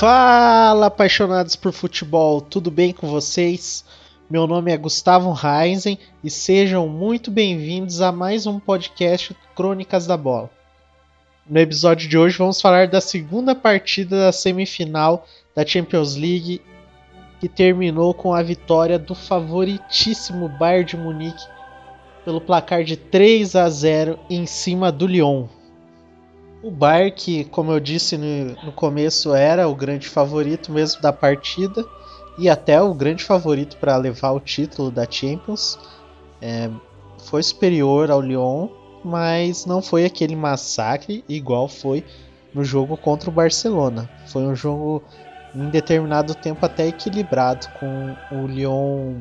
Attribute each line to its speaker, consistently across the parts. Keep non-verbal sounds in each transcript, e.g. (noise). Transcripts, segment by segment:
Speaker 1: Fala, apaixonados por futebol, tudo bem com vocês? Meu nome é Gustavo Reisen e sejam muito bem-vindos a mais um podcast Crônicas da Bola. No episódio de hoje vamos falar da segunda partida da semifinal da Champions League que terminou com a vitória do favoritíssimo Bayern de Munique pelo placar de 3 a 0 em cima do Lyon. O Bayern, que como eu disse no, no começo, era o grande favorito mesmo da partida e até o grande favorito para levar o título da Champions, é, foi superior ao Lyon, mas não foi aquele massacre igual foi no jogo contra o Barcelona. Foi um jogo em determinado tempo até equilibrado, com o Lyon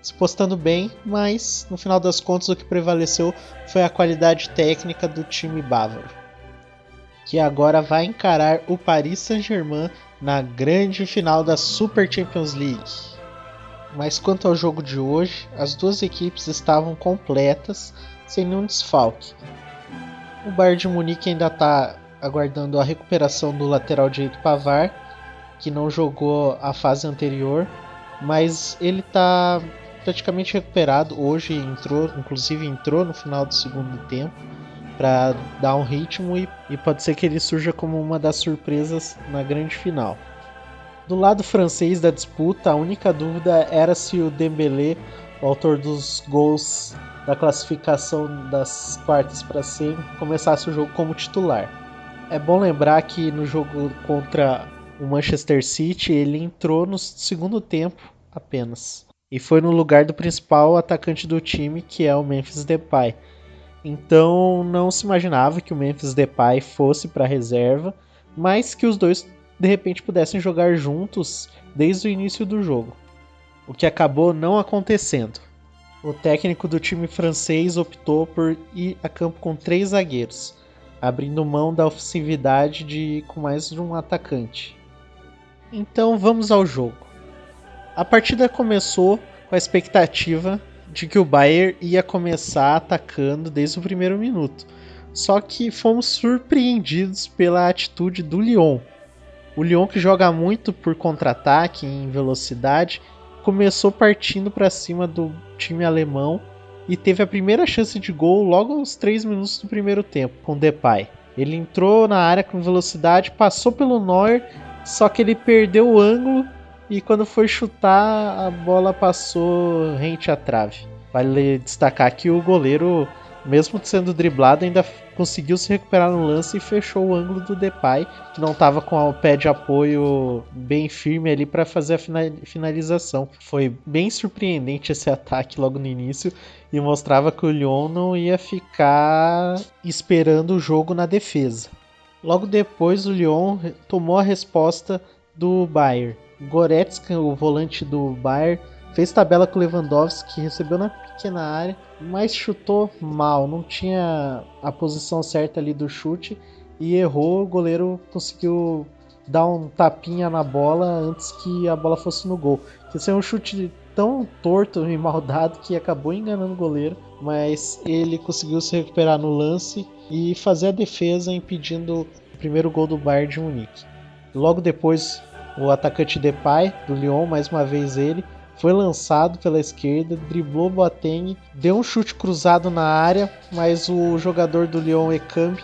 Speaker 1: se postando bem, mas no final das contas o que prevaleceu foi a qualidade técnica do time bávaro que agora vai encarar o Paris Saint-Germain na grande final da Super Champions League. Mas quanto ao jogo de hoje, as duas equipes estavam completas, sem nenhum desfalque. O Bayern de Munique ainda está aguardando a recuperação do lateral direito Pavar, que não jogou a fase anterior, mas ele está praticamente recuperado. Hoje entrou, inclusive entrou no final do segundo tempo para dar um ritmo e, e pode ser que ele surja como uma das surpresas na grande final. Do lado francês da disputa, a única dúvida era se o Dembélé, o autor dos gols da classificação das quartas para semi, começasse o jogo como titular. É bom lembrar que no jogo contra o Manchester City ele entrou no segundo tempo apenas e foi no lugar do principal atacante do time, que é o Memphis Depay. Então não se imaginava que o Memphis Depay fosse para reserva, mas que os dois de repente pudessem jogar juntos desde o início do jogo. O que acabou não acontecendo. O técnico do time francês optou por ir a campo com três zagueiros, abrindo mão da ofensividade de com mais de um atacante. Então vamos ao jogo. A partida começou com a expectativa de que o Bayern ia começar atacando desde o primeiro minuto. Só que fomos surpreendidos pela atitude do Lyon. O Lyon, que joga muito por contra-ataque em velocidade, começou partindo para cima do time alemão e teve a primeira chance de gol logo aos 3 minutos do primeiro tempo, com Depay. Ele entrou na área com velocidade, passou pelo Neuer, só que ele perdeu o ângulo e quando foi chutar, a bola passou rente à trave. Vale destacar que o goleiro, mesmo sendo driblado, ainda conseguiu se recuperar no lance e fechou o ângulo do Depay, que não estava com o pé de apoio bem firme ali para fazer a finalização. Foi bem surpreendente esse (laughs) ataque logo no início e mostrava que o Lyon não ia ficar esperando o jogo na defesa. Logo depois, o Lyon tomou a resposta do Bayern Goretzka, o volante do Bayern, fez tabela com o Lewandowski, recebeu na pequena área, mas chutou mal, não tinha a posição certa ali do chute e errou. O goleiro conseguiu dar um tapinha na bola antes que a bola fosse no gol. Esse é um chute tão torto e mal dado que acabou enganando o goleiro, mas ele conseguiu se recuperar no lance e fazer a defesa impedindo o primeiro gol do Bayern de Munique. Logo depois, o atacante Depay, do Lyon, mais uma vez ele, foi lançado pela esquerda, driblou Boateng, deu um chute cruzado na área, mas o jogador do Lyon, Ekambi,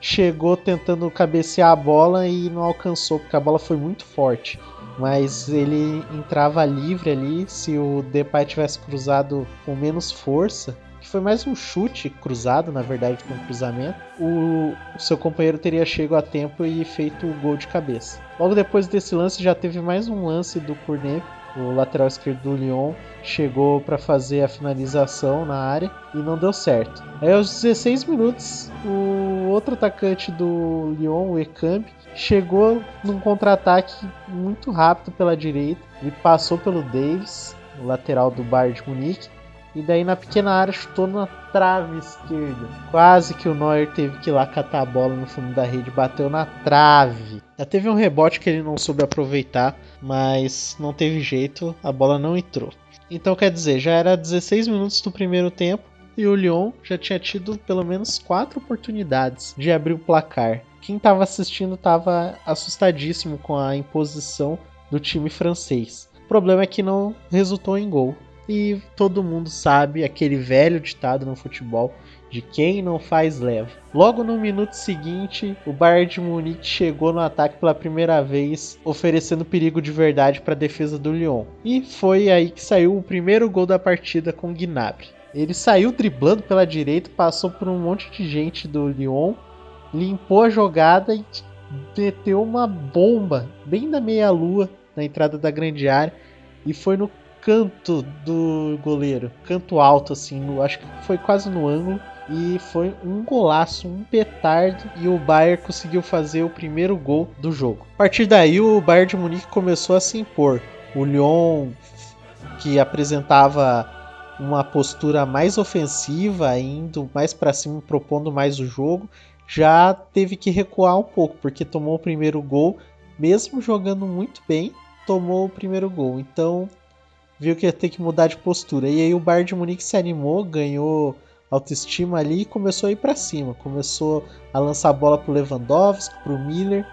Speaker 1: chegou tentando cabecear a bola e não alcançou, porque a bola foi muito forte. Mas ele entrava livre ali, se o Depay tivesse cruzado com menos força, que foi mais um chute cruzado, na verdade, com um cruzamento, o, seu companheiro teria chego a tempo e feito o gol de cabeça. Logo depois desse lance já teve mais um lance do Cournet, o lateral esquerdo do Lyon chegou para fazer a finalização na área e não deu certo. Aí aos 16 minutos, o outro atacante do Lyon, o Ekambi, chegou num contra-ataque muito rápido pela direita e passou pelo Davis, o lateral do Bayern de Munique, e daí na pequena área chutou na trave esquerda. Quase que o Neuer teve que ir lá catar a bola no fundo da rede, bateu na trave. Já teve um rebote que ele não soube aproveitar, mas não teve jeito, a bola não entrou. Então quer dizer, já era 16 minutos do primeiro tempo e o Lyon já tinha tido pelo menos quatro oportunidades de abrir o placar. Quem estava assistindo estava assustadíssimo com a imposição do time francês. O problema é que não resultou em gol. E todo mundo sabe aquele velho ditado no futebol de quem não faz leva. Logo no minuto seguinte, o Bayern de Munique chegou no ataque pela primeira vez, oferecendo perigo de verdade para a defesa do Lyon. E foi aí que saiu o primeiro gol da partida com Gnabry. Ele saiu driblando pela direita, passou por um monte de gente do Lyon, limpou a jogada e meteu uma bomba bem da meia-lua na entrada da grande área e foi no canto do goleiro, canto alto assim, no, acho que foi quase no ângulo e foi um golaço, um petardo e o Bayern conseguiu fazer o primeiro gol do jogo. A partir daí o Bayern de Munique começou a se impor. O Lyon que apresentava uma postura mais ofensiva, indo mais para cima, propondo mais o jogo, já teve que recuar um pouco, porque tomou o primeiro gol, mesmo jogando muito bem, tomou o primeiro gol. Então, viu que ia ter que mudar de postura. E aí o Bayern de Munique se animou, ganhou autoestima ali e começou a ir para cima. Começou a lançar a bola pro Lewandowski, pro Miller.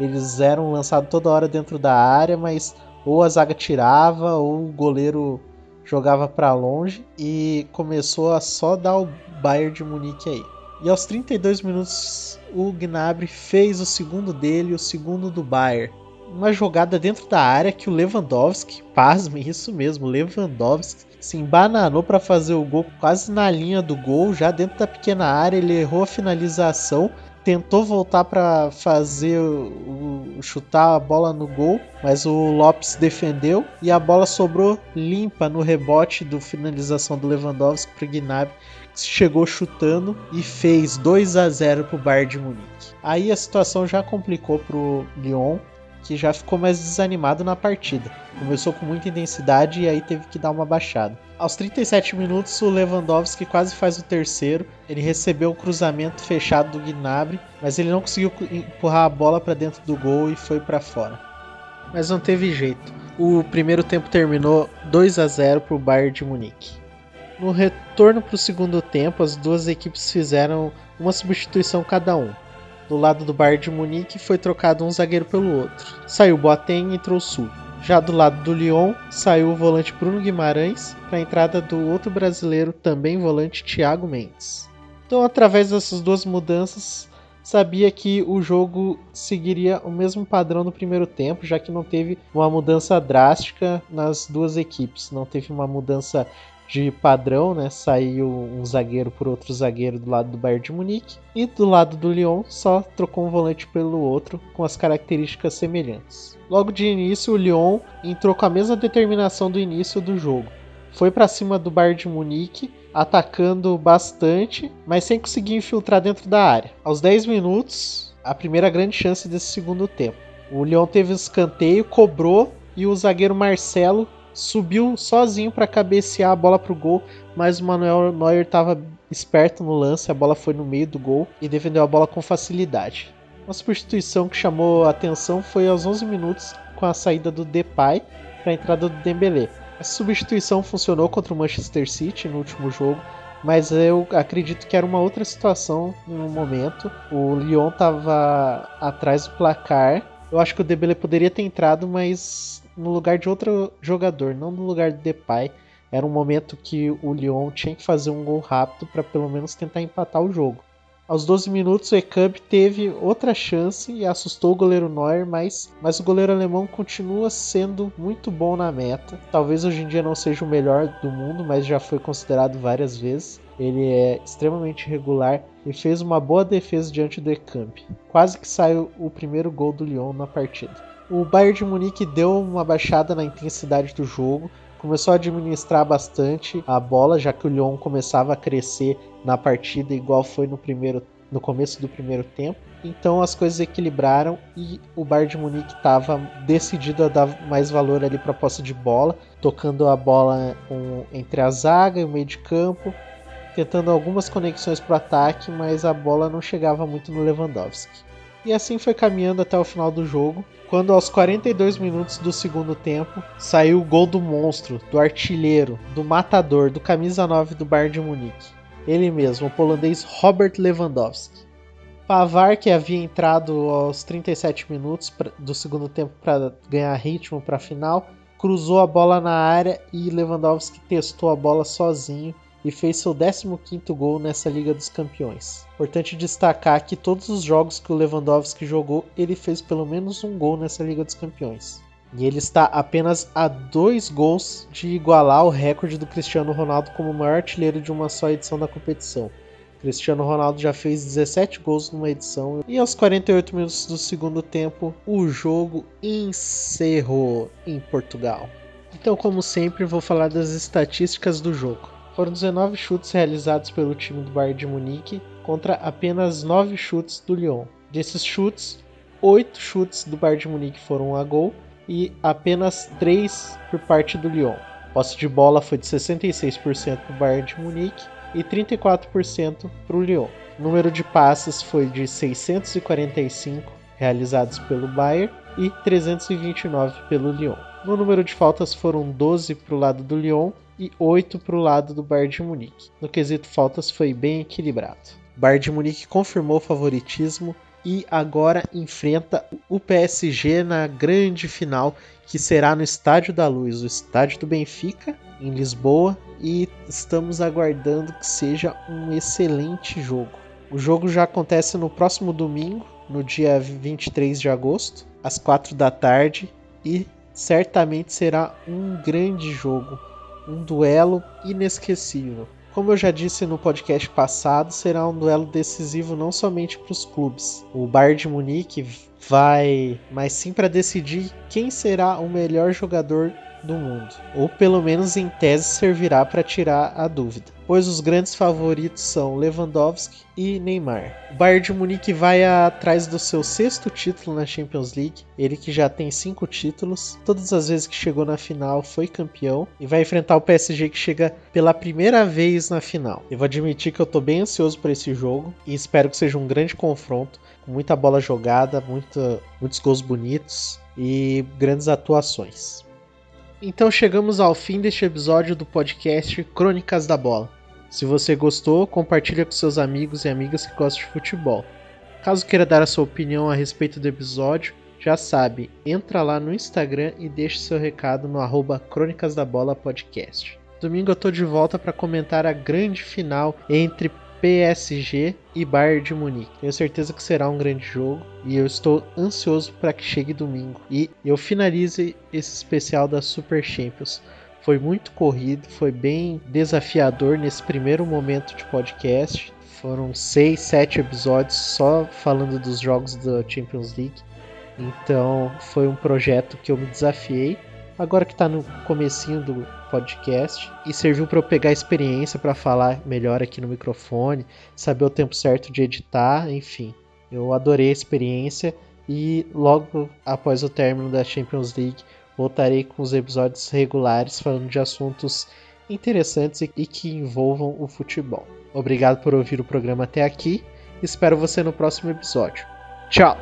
Speaker 1: Eles eram lançados toda hora dentro da área, mas ou a zaga tirava ou o goleiro jogava para longe e começou a só dar o Bayern de Munique aí. E aos 32 minutos o Gnabry fez o segundo dele, o segundo do Bayern. Uma jogada dentro da área que o Lewandowski, pasme, isso mesmo, Lewandowski se embananou para fazer o gol quase na linha do gol, já dentro da pequena área, ele errou a finalização tentou voltar para fazer o, chutar a bola no gol, mas o Lopes defendeu e a bola sobrou limpa no rebote do finalização do Lewandowski para Gnabry, que chegou chutando e fez 2 a 0 para o Bayern de Munique. Aí a situação já complicou para o Lyon, que já ficou mais desanimado na partida. Começou com muita intensidade e aí teve que dar uma baixada. Aos 37 minutos, o Lewandowski quase faz o terceiro. Ele recebeu o cruzamento fechado do Gnabry, mas ele não conseguiu empurrar a bola para dentro do gol e foi para fora. Mas não teve jeito. O primeiro tempo terminou 2 a 0 para o Bayern de Munique. No retorno para o segundo tempo, as duas equipes fizeram uma substituição cada um. Do lado do Bayern de Munique foi trocado um zagueiro pelo outro. Saiu Boateng e entrou. Já do lado do Lyon, saiu o volante Bruno Guimarães para a entrada do outro brasileiro, também volante Thiago Mendes. Então, através dessas duas mudanças, sabia que o jogo seguiria o mesmo padrão no primeiro tempo, já que não teve uma mudança drástica nas duas equipes, não teve uma mudança de padrão, né? Saiu um zagueiro por outro zagueiro do lado do Bayern de Munique e do lado do Lyon só trocou um volante pelo outro com as características semelhantes. Logo de início, o Lyon entrou com a mesma determinação do início do jogo. Foi para cima do Bayern de Munique, atacando bastante, mas sem conseguir infiltrar dentro da área. Aos 10 minutos, a primeira grande chance desse segundo tempo. O Lyon teve escanteio, cobrou e o zagueiro Marcelo subiu sozinho para cabecear a bola pro gol, mas o Manuel Neuer estava esperto no lance, a bola foi no meio do gol e defendeu a bola com facilidade. Uma substituição que chamou a atenção foi aos 11 minutos com a saída do Depay para a entrada do Dembélé. Essa substituição funcionou contra o Manchester City no último jogo, mas eu acredito que era uma outra situação no momento. O Lyon estava atrás do placar. Eu acho que o Dembélé poderia ter entrado, mas no lugar de outro jogador, não no lugar do Depay. Era um momento que o Lyon tinha que fazer um gol rápido para pelo menos tentar empatar o jogo. Aos 12 minutos, o Ekamp teve outra chance e assustou o goleiro Neuer, mas, mas o goleiro alemão continua sendo muito bom na meta. Talvez hoje em dia não seja o melhor do mundo, mas já foi considerado várias vezes. Ele é extremamente regular e fez uma boa defesa diante do Ekamp. Quase que saiu o primeiro gol do Lyon na partida. O Bayern de Munique deu uma baixada na intensidade do jogo, começou a administrar bastante a bola, já que o Lyon começava a crescer na partida, igual foi no primeiro no começo do primeiro tempo. Então as coisas equilibraram e o Bayern de Munique estava decidido a dar mais valor ali para a posse de bola, tocando a bola entre a zaga e o meio de campo, tentando algumas conexões para o ataque, mas a bola não chegava muito no Lewandowski. E assim foi caminhando até o final do jogo, quando aos 42 minutos do segundo tempo saiu o gol do monstro, do artilheiro, do matador, do camisa 9 do Bayern de Munique. ele mesmo, o polandês Robert Lewandowski. Pavar, que havia entrado aos 37 minutos do segundo tempo para ganhar ritmo para a final, cruzou a bola na área e Lewandowski testou a bola sozinho e fez seu 15º gol nessa Liga dos Campeões. Importante destacar que todos os jogos que o Lewandowski jogou, ele fez pelo menos um gol nessa Liga dos Campeões. E ele está apenas a dois gols de igualar o recorde do Cristiano Ronaldo como maior artilheiro de uma só edição da competição. Cristiano Ronaldo já fez 17 gols numa edição e aos 48 minutos do segundo tempo o jogo encerrou em Portugal. Então, como sempre, vou falar das estatísticas do jogo. Foram 19 chutes realizados pelo time do Bayern de Munique contra apenas 9 chutes do Lyon. Desses chutes, 8 chutes do Bayern de Munique foram a gol e apenas 3 por parte do Lyon. Posse de bola foi de 66% para o Bayern de Munique e 34% para o Lyon. O número de passes foi de 645 realizados pelo Bayern e 329 pelo Lyon. No número de faltas foram 12 para o lado do Lyon e 8 para o lado do Bayern de Munique. No quesito faltas foi bem equilibrado. O Bayern de Munique confirmou o favoritismo e agora enfrenta o PSG na grande final que será no Estádio da Luz, o estádio do Benfica, em Lisboa, e estamos aguardando que seja um excelente jogo. O jogo já acontece no próximo domingo, no dia 23 de agosto, às 4 da tarde, e certamente será um grande jogo, um duelo inesquecível. Como eu já disse no podcast passado, será um duelo decisivo não somente para os clubes. O Bayern de Munique vai, mas sim para decidir quem será o melhor jogador do mundo, ou pelo menos em tese servirá para tirar a dúvida, pois os grandes favoritos são Lewandowski e Neymar. O Bayern de Munique vai atrás do seu sexto título na Champions League, ele que já tem cinco títulos, todas as vezes que chegou na final foi campeão e vai enfrentar o PSG que chega pela primeira vez na final. Eu vou admitir que eu estou bem ansioso para esse jogo e espero que seja um grande confronto, com muita bola jogada, muita, muitos gols bonitos e grandes atuações. Então chegamos ao fim deste episódio do podcast Crônicas da Bola. Se você gostou, compartilhe com seus amigos e amigas que gostam de futebol. Caso queira dar a sua opinião a respeito do episódio, já sabe, entra lá no Instagram e deixe seu recado no arroba Crônicas da Bola Podcast. Domingo eu tô de volta para comentar a grande final entre PSG e Bayern de Munique. Tenho certeza que será um grande jogo e eu estou ansioso para que chegue domingo e eu finalize esse especial da Super Champions. Foi muito corrido, foi bem desafiador nesse primeiro momento de podcast. Foram seis, sete episódios só falando dos jogos da Champions League. Então foi um projeto que eu me desafiei agora que está no comecinho do podcast e serviu para eu pegar experiência para falar melhor aqui no microfone, saber o tempo certo de editar, enfim. Eu adorei a experiência e logo após o término da Champions League voltarei com os episódios regulares falando de assuntos interessantes e que envolvam o futebol. Obrigado por ouvir o programa até aqui. Espero você no próximo episódio. Tchau!